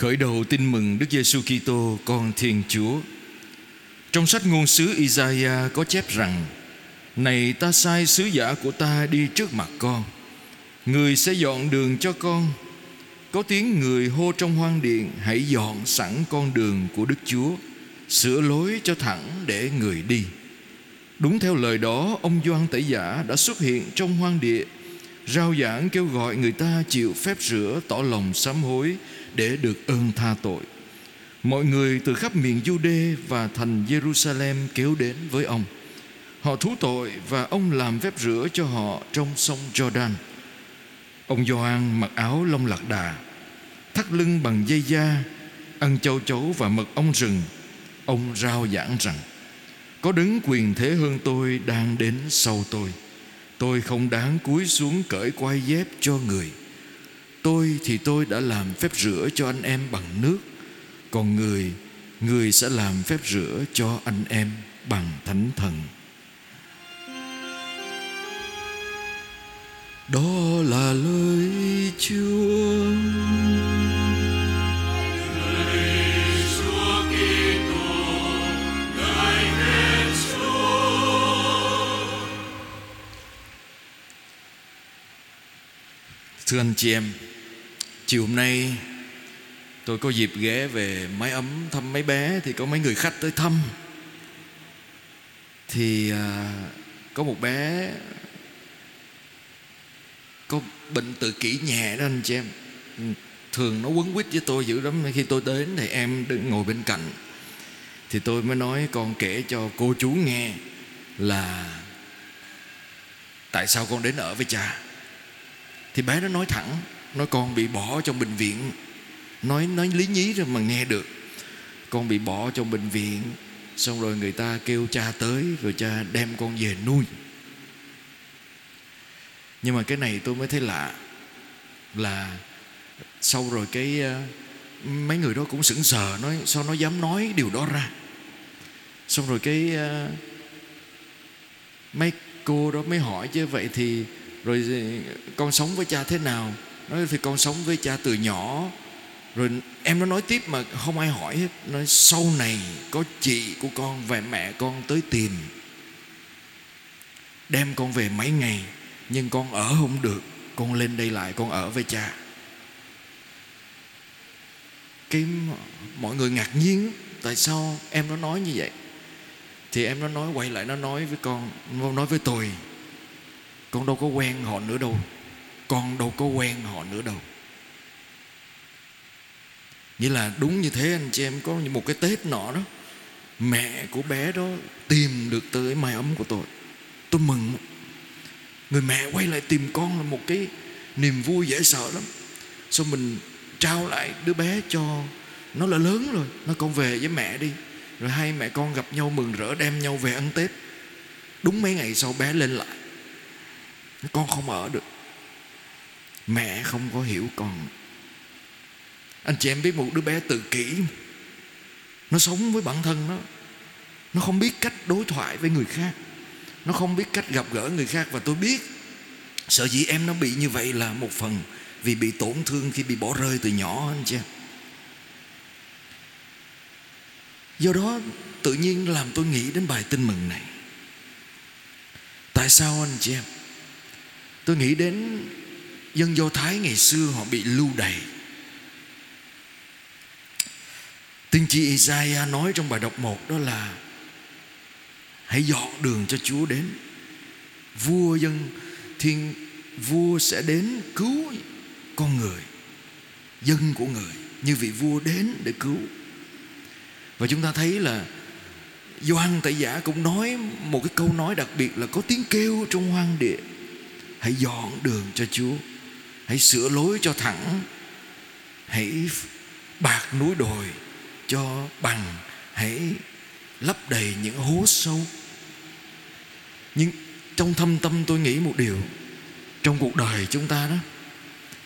Khởi đầu tin mừng Đức Giêsu Kitô con Thiên Chúa. Trong sách ngôn sứ Isaiah có chép rằng: Này ta sai sứ giả của ta đi trước mặt con, người sẽ dọn đường cho con. Có tiếng người hô trong hoang điện: Hãy dọn sẵn con đường của Đức Chúa, sửa lối cho thẳng để người đi. Đúng theo lời đó, ông doan Tẩy Giả đã xuất hiện trong hoang địa, rao giảng kêu gọi người ta chịu phép rửa tỏ lòng sám hối để được ơn tha tội. Mọi người từ khắp miền Jude và thành Jerusalem kéo đến với ông. Họ thú tội và ông làm phép rửa cho họ trong sông Jordan. Ông Gioan mặc áo lông lạc đà, thắt lưng bằng dây da, ăn châu chấu và mật ong rừng. Ông rao giảng rằng: Có đứng quyền thế hơn tôi đang đến sau tôi. Tôi không đáng cúi xuống cởi quai dép cho người Tôi thì tôi đã làm phép rửa cho anh em bằng nước. Còn người Người sẽ làm phép rửa cho anh em bằng thánh thần. Đó là lời Chúa. Thưa anh chị em Chiều hôm nay Tôi có dịp ghé về mái ấm thăm mấy bé Thì có mấy người khách tới thăm. Thì à, có một bé Có bệnh tự kỷ nhẹ đó anh chị em. Ừ, thường nó quấn quýt với tôi dữ lắm. Khi tôi đến thì em đứng ngồi bên cạnh. Thì tôi mới nói con kể cho cô chú nghe Là Tại sao con đến ở với cha. Thì bé nó nói thẳng Nói con bị bỏ trong bệnh viện. Nói nói lý nhí rồi mà nghe được. Con bị bỏ trong bệnh viện, Xong rồi người ta kêu cha tới, Rồi cha đem con về nuôi. Nhưng mà cái này tôi mới thấy lạ, Là Sau rồi cái ờ, Mấy người đó cũng sững sờ, nói, Sao nó dám nói điều đó ra? Xong rồi cái ờ, Mấy cô đó mới hỏi chứ vậy thì rồi ờ, con sống với cha thế nào? Nói thì con sống với cha từ nhỏ. Rồi em nó nói tiếp mà không ai hỏi hết. Nói, sau này có chị của con và mẹ con tới tìm. Đem con về mấy ngày, nhưng con ở không được. Con lên đây lại, con ở với cha. Cái mọi người ngạc nhiên, tại sao em nó nói như vậy? Thì em nó nói, quay lại nó nói với con, nó nói với tôi, con đâu có quen họ nữa đâu. Con đâu có quen họ nữa đâu. Nghĩa là đúng như thế, anh chị em, Có một cái Tết nọ đó, Mẹ của bé đó tìm được tới mái ấm của tôi. Tôi mừng. Người mẹ quay lại tìm con là một cái niềm vui dễ sợ lắm. Xong mình trao lại đứa bé cho Nó là lớn rồi, Nó con về với mẹ đi. Rồi hai mẹ con gặp nhau mừng rỡ đem nhau về ăn Tết. Đúng mấy ngày sau bé lên lại. Con không ở được mẹ không có hiểu con. Anh chị em biết một đứa bé tự kỷ. Nó sống với bản thân nó. Nó không biết cách đối thoại với người khác. Nó không biết cách gặp gỡ người khác. Và tôi biết, sợ dĩ em nó bị như vậy là một phần vì bị tổn thương khi bị bỏ rơi từ nhỏ, anh chị em. Do đó, tự nhiên làm tôi nghĩ đến bài tin mừng này. Tại sao, anh chị em? Tôi nghĩ đến dân Do Thái ngày xưa họ bị lưu đày. Tiên tri Isaiah nói trong bài đọc 1 đó là, Hãy dọn đường cho Chúa đến. Vua dân thiên, Vua sẽ đến cứu con người, Dân của người Như vị vua đến để cứu. Và chúng ta thấy là Doan Tẩy Giả cũng nói Một cái câu nói đặc biệt là Có tiếng kêu trong hoang địa, hãy dọn đường cho Chúa hãy sửa lối cho thẳng. Hãy bạc núi đồi cho bằng. Hãy lấp đầy những hố sâu. Nhưng trong thâm tâm tôi nghĩ một điều. Trong cuộc đời chúng ta đó,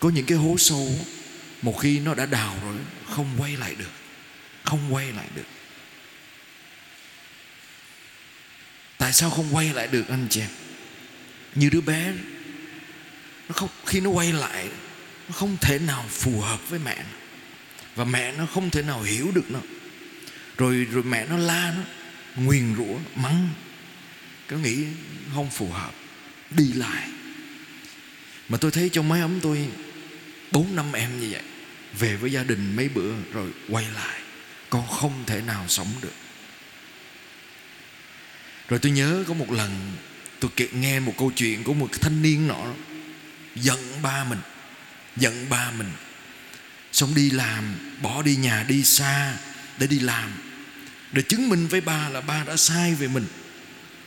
có những cái hố sâu, một khi nó đã đào rồi, không quay lại được. Không quay lại được. Tại sao không quay lại được, anh chị em? Như đứa bé nó không, khi nó quay lại, nó không thể nào phù hợp với mẹ và mẹ nó không thể nào hiểu được nó. Rồi rồi mẹ nó la nó, nguyền rủa, mắng. Có nghĩ không phù hợp, đi lại. Mà tôi thấy trong mấy ấm tôi, bốn năm em như vậy, về với gia đình mấy bữa rồi quay lại, con không thể nào sống được. Rồi tôi nhớ có một lần, tôi kể, nghe một câu chuyện của một thanh niên nọ giận ba mình, giận ba mình. Xong đi làm, bỏ đi nhà, đi xa để đi làm. Để chứng minh với ba là ba đã sai về mình.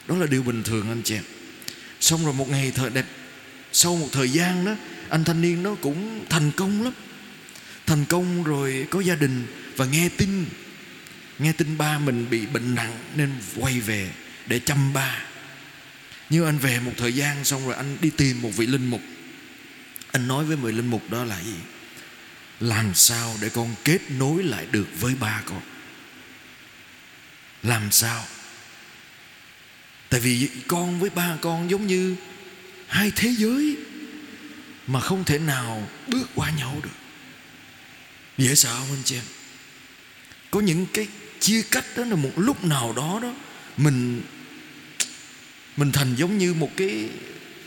Đó là điều bình thường anh chị em xong rồi một ngày thời đẹp, sau một thời gian đó, anh thanh niên nó cũng thành công lắm. Thành công rồi có gia đình và nghe tin. Nghe tin ba mình bị bệnh nặng nên quay về để chăm ba. Nhưng anh về một thời gian xong rồi anh đi tìm một vị linh mục anh nói với mười linh mục đó là gì? Làm sao để con kết nối lại được với ba con? Làm sao? Tại vì con với ba con giống như hai thế giới mà không thể nào bước qua nhau được. Dễ sợ không anh chị em? Có những cái chia cách đó là một lúc nào đó đó, mình mình thành giống như một cái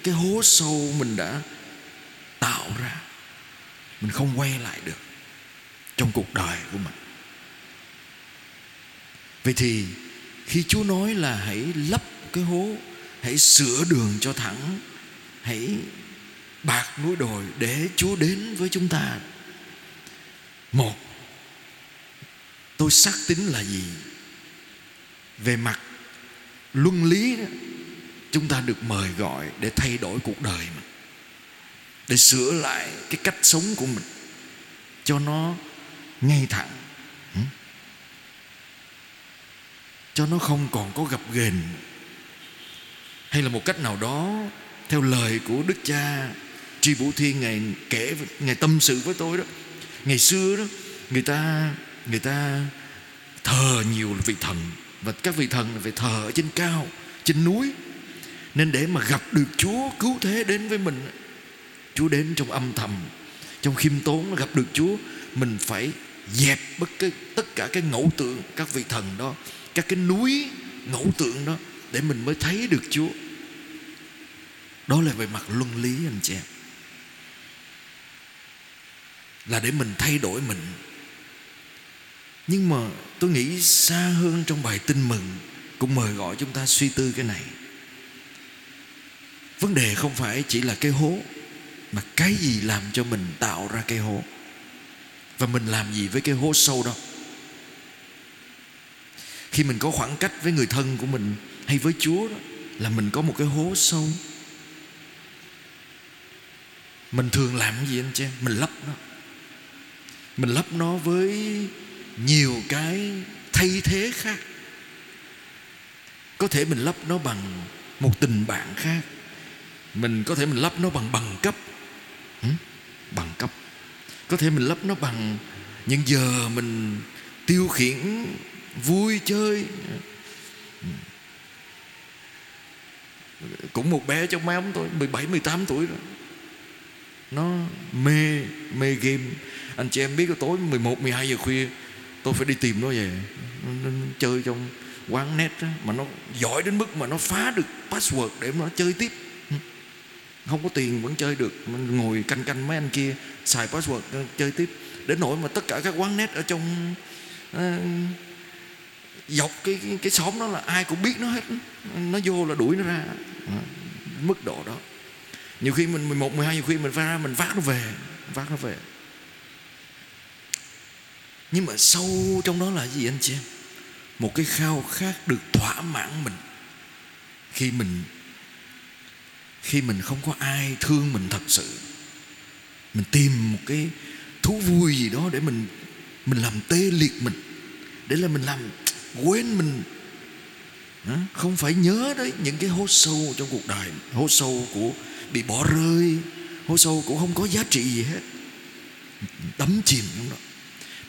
cái hố sâu mình đã ra. Mình không quay lại được trong cuộc đời của mình. Vậy thì khi chúa nói là hãy lấp cái hố hãy sửa đường cho thẳng hãy bạc núi đồi để chúa đến với chúng ta. Một tôi xác tính là gì? Về mặt luân lý đó, chúng ta được mời gọi để thay đổi cuộc đời mình để sửa lại cái cách sống của mình, cho nó ngay thẳng. Cho nó không còn có gập ghềnh, hay là một cách nào đó theo lời của đức cha tri vũ thiên ngày kể, ngày tâm sự với tôi đó. Ngày xưa đó, người ta người ta thờ nhiều vị thần, và các vị thần phải thờ ở trên cao, trên núi. Nên để mà gặp được Chúa cứu thế đến với mình Chúa đến trong âm thầm. Trong khiêm tốn gặp được Chúa, Mình phải dẹp bất cái tất cả cái ngẫu tượng, Các vị thần đó, Các cái núi ngẫu tượng đó Để mình mới thấy được Chúa. Đó là về mặt luân lý, anh chị em. Là để mình thay đổi mình. Nhưng mà tôi nghĩ xa hơn trong bài tin mừng, Cũng mời gọi chúng ta suy tư cái này. Vấn đề không phải chỉ là cái hố. Mà cái gì làm cho mình tạo ra cái hố? Và mình làm gì với cái hố sâu đó? Khi mình có khoảng cách với người thân của mình Hay với Chúa đó, Là mình có một cái hố sâu. Mình thường làm cái gì anh chị em? Mình lấp nó. Mình lấp nó với Nhiều cái thay thế khác. Có thể mình lấp nó bằng Một tình bạn khác. Mình có thể mình lấp nó bằng bằng cấp? Bằng cấp. Có thể mình lấp nó bằng những giờ mình tiêu khiển vui chơi. Cũng một bé trong mấy ống tôi 17, 18 tuổi rồi nó mê mê game. Anh chị em biết tối 11, 12 giờ khuya tôi phải đi tìm nó về. Nó, nó chơi trong quán net đó, mà nó giỏi đến mức mà nó phá được password để nó chơi tiếp không có tiền vẫn chơi được. Ngồi canh canh mấy anh kia xài password ờ, chơi tiếp. Đến nỗi mà tất cả các quán net ở trong uh, dọc cái, cái cái xóm đó là ai cũng biết nó hết. Nó vô là đuổi nó ra. Ờ, mức độ đó. Nhiều khi mình 11, 12 nhiều khi mình ra mình vác nó về vác nó về. Nhưng mà sâu trong đó là gì anh chị em? Một cái khao khát được thỏa mãn mình khi mình khi mình không có ai thương mình thật sự, mình tìm một cái thú vui gì đó để mình mình làm tê liệt mình, để là mình làm quên mình. Không phải nhớ đấy, những cái hố sâu trong cuộc đời, hố sâu của bị bỏ rơi, hố sâu của không có giá trị gì hết. Đắm chìm trong đó.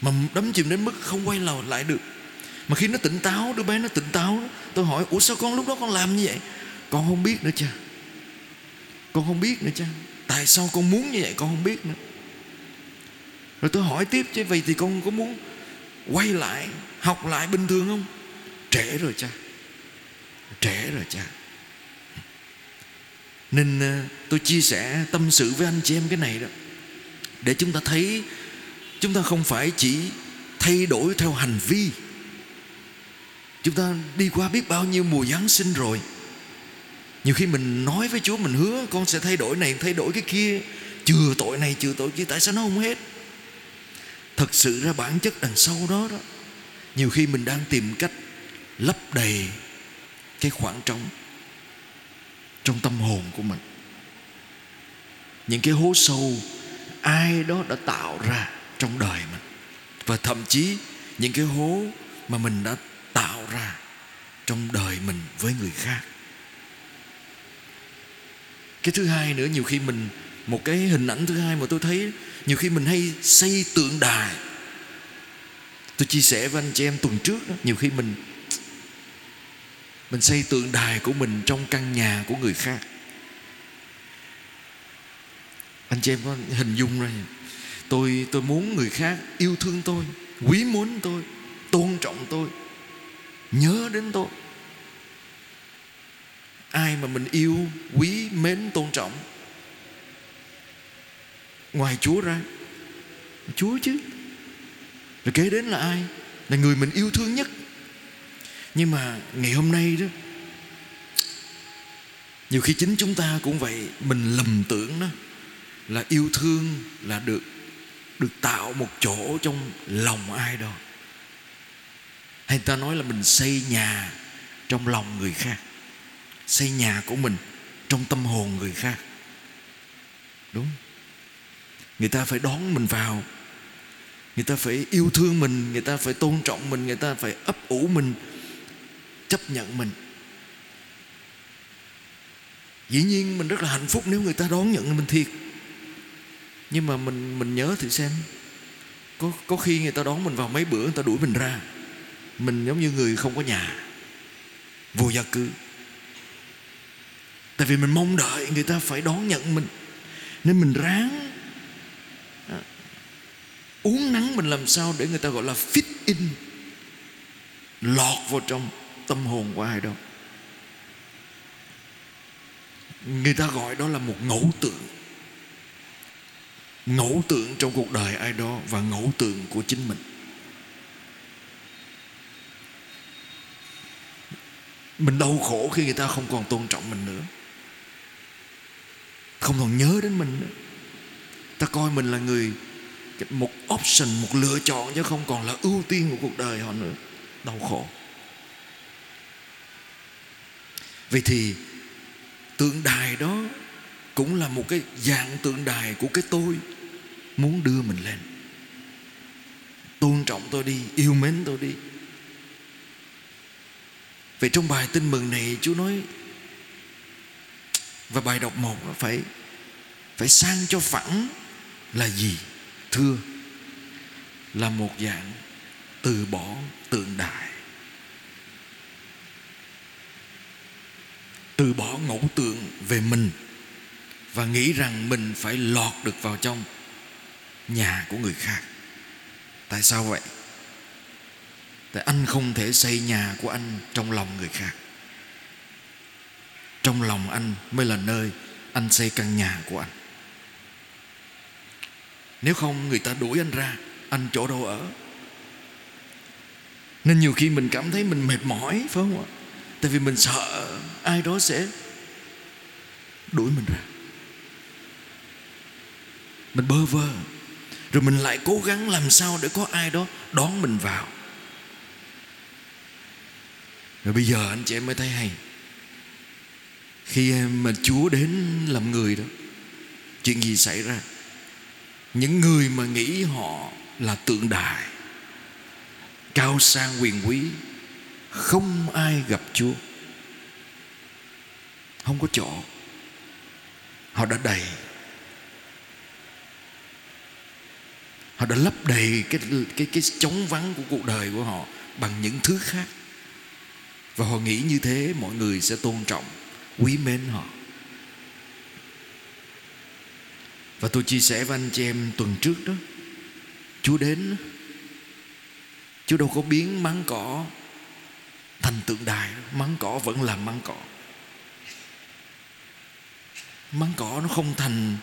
Mà đắm chìm đến mức không quay lầu lại được. Mà khi nó tỉnh táo, đứa bé nó tỉnh táo tôi hỏi, ủa sao con lúc đó con làm như vậy? Con không biết nữa cha con không biết nữa cha Tại sao con muốn như vậy con không biết nữa. Rồi tôi hỏi tiếp, chứ vậy thì con có muốn quay lại, học lại bình thường không? Trễ rồi cha, trễ rồi cha. Nên ờ, tôi chia sẻ tâm sự với anh chị em cái này đó, để chúng ta thấy chúng ta không phải chỉ thay đổi theo hành vi. Chúng ta đi qua biết bao nhiêu mùa giáng sinh rồi nhiều khi mình nói với chúa, mình hứa con sẽ thay đổi này, thay đổi cái kia. Chừa tội này, chừa tội kia, tại sao nó không hết? Thật sự ra bản chất đằng sau đó đó, nhiều khi mình đang tìm cách lấp đầy cái khoảng trống trong tâm hồn của mình. Những cái hố sâu ai đó đã tạo ra trong đời mình. Và thậm chí những cái hố mà mình đã tạo ra trong đời mình với người khác cái thứ hai nữa, nhiều khi mình, một cái hình ảnh thứ hai mà tôi thấy, nhiều khi mình hay xây tượng đài. Tôi chia sẻ với anh chị em tuần trước đó, nhiều khi mình mình xây tượng đài của mình trong căn nhà của người khác. Anh chị em có hình dung ra tôi tôi muốn người khác yêu thương tôi, quý muốn tôi, tôn trọng tôi, nhớ đến tôi ai mà mình yêu, quý, mến, tôn trọng? Ngoài chúa ra. Chúa chứ. Rồi kế đến là ai? Là người mình yêu thương nhất. Nhưng mà ngày hôm nay đó, nhiều khi chính chúng ta cũng vậy, mình lầm tưởng đó, là yêu thương là được được tạo một chỗ trong lòng ai đó. Hay ta nói là mình xây nhà trong lòng người khác xây nhà của mình trong tâm hồn người khác. Đúng. Người ta phải đón mình vào. Người ta phải yêu thương mình, người ta phải tôn trọng mình, người ta phải ấp ủ mình, chấp nhận mình. Dĩ nhiên mình rất là hạnh phúc nếu người ta đón nhận mình thiệt. Nhưng mà mình mình nhớ thử xem. Có có khi người ta đón mình vào mấy bữa, người ta đuổi mình ra. Mình giống như người không có nhà. Vô gia cư tại vì mình mong đợi người ta phải đón nhận mình. Nên mình ráng à, uống nắng mình làm sao để người ta gọi là fit in lọt vào trong tâm hồn của ai đó. Người ta gọi đó là một ngẫu tượng. Ngẫu tượng trong cuộc đời ai đó và ngẫu tượng của chính mình. Mình đau khổ khi người ta không còn tôn trọng mình nữa không còn nhớ đến mình nữa. Ta coi mình là người một option, một lựa chọn chứ không còn là ưu tiên của cuộc đời họ nữa. Đau khổ. Vậy thì tượng đài đó cũng là một cái dạng tượng đài của cái tôi muốn đưa mình lên. Tôn trọng tôi đi, yêu mến tôi đi. Vậy trong bài tin mừng này, Chúa nói và bài đọc một phải phải sang cho phẳng là gì? Thưa, là một dạng từ bỏ tượng đại từ bỏ ngẫu tượng về mình và nghĩ rằng mình phải lọt được vào trong nhà của người khác. Tại sao vậy? Tại anh không thể xây nhà của anh trong lòng người khác trong lòng anh mới là nơi anh xây căn nhà của anh. Nếu không người ta đuổi anh ra, anh chỗ đâu ở? Nên nhiều khi mình cảm thấy mình mệt mỏi, phải không ạ? Tại vì mình sợ ai đó sẽ đuổi mình ra. Mình bơ vơ. Rồi mình lại cố gắng làm sao để có ai đó đón mình vào. Rồi bây giờ anh chị em mới thấy hay khi em mà chúa đến làm người đó, chuyện gì xảy ra? Những người mà nghĩ họ là tượng đài, cao sang quyền quý, không ai gặp chúa. Không có chỗ. Họ đã đầy. Họ đã lấp đầy cái cái cái trống vắng của cuộc đời của họ bằng những thứ khác. Và họ nghĩ như thế, mọi người sẽ tôn trọng quý mến họ. Và tôi chia sẻ với anh chị em tuần trước đó, Chúa đến Chúa đâu có biến mắng cỏ Thành tượng đài Mắng cỏ vẫn là mắng cỏ. Mắng cỏ nó không thành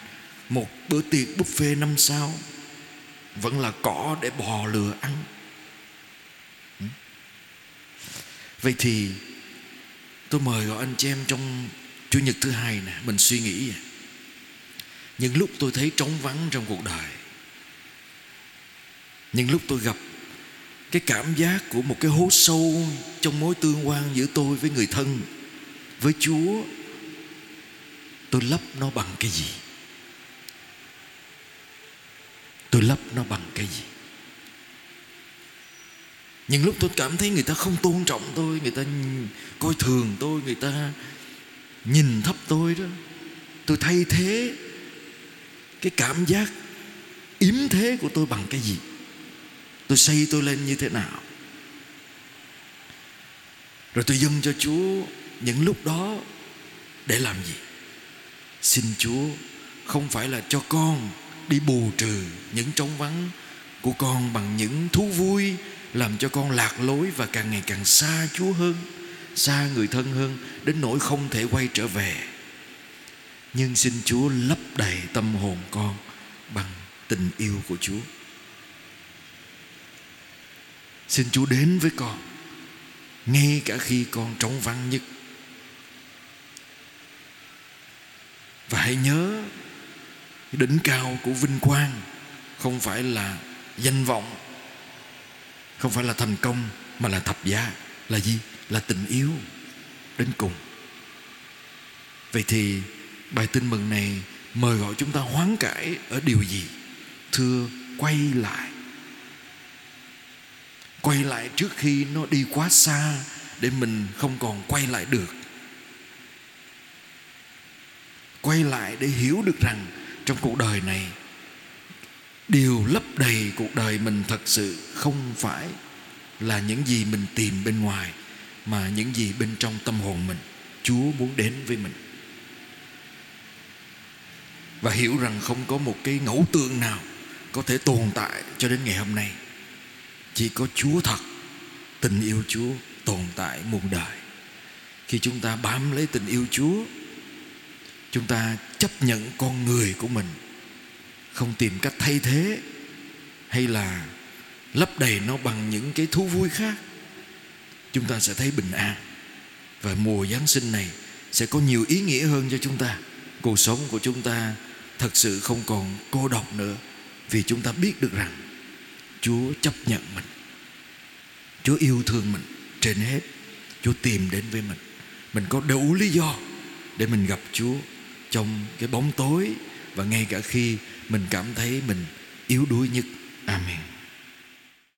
Một bữa tiệc buffet năm sao, Vẫn là cỏ để bò lừa ăn. Vậy thì Tôi mời gọi anh chị em trong Chủ nhật thứ hai nè, Mình suy nghĩ. Những lúc tôi thấy trống vắng trong cuộc đời, Những lúc tôi gặp Cái cảm giác của một cái hố sâu Trong mối tương quan giữa tôi với người thân, Với Chúa, Tôi lấp nó bằng cái gì? Tôi lấp nó bằng cái gì? Những lúc tôi cảm thấy người ta không tôn trọng tôi, người ta coi thường tôi, người ta nhìn thấp tôi đó, tôi thay thế cái cảm giác yếm thế của tôi bằng cái gì? Tôi xây tôi lên như thế nào? Rồi tôi dâng cho chúa những lúc đó để làm gì? Xin chúa không phải là cho con đi bù trừ những trống vắng của con bằng những thú vui làm cho con lạc lối và càng ngày càng xa Chúa hơn, xa người thân hơn đến nỗi không thể quay trở về. Nhưng xin Chúa lấp đầy tâm hồn con bằng tình yêu của Chúa. Xin Chúa đến với con ngay cả khi con trống vắng nhất. Và hãy nhớ đỉnh cao của vinh quang không phải là danh vọng không phải là thành công, mà là thập giá. Là gì? Là tình yêu. Đến cùng. Vậy thì bài tin mừng này mời gọi chúng ta hoán cải ở điều gì? Thưa, quay lại. Quay lại trước khi nó đi quá xa để mình không còn quay lại được. Quay lại để hiểu được rằng trong cuộc đời này điều lấp đầy cuộc đời mình thật sự không phải là những gì mình tìm bên ngoài, mà những gì bên trong tâm hồn mình. Chúa muốn đến với mình. Và hiểu rằng không có một cái ngẫu tượng nào có thể tồn tại cho đến ngày hôm nay. Chỉ có chúa thật. Tình yêu chúa tồn tại muôn đời. Khi chúng ta bám lấy tình yêu chúa, chúng ta chấp nhận con người của mình không tìm cách thay thế, hay là lấp đầy nó bằng những cái thú vui khác, chúng ta sẽ thấy bình an. Và mùa giáng sinh này sẽ có nhiều ý nghĩa hơn cho chúng ta. Cuộc sống của chúng ta thật sự không còn cô độc nữa, vì chúng ta biết được rằng chúa chấp nhận mình. Chúa yêu thương mình trên hết. Chúa tìm đến với mình. Mình có đủ lý do để mình gặp chúa trong cái bóng tối và ngay cả khi mình cảm thấy mình yếu đuối nhất. Amen.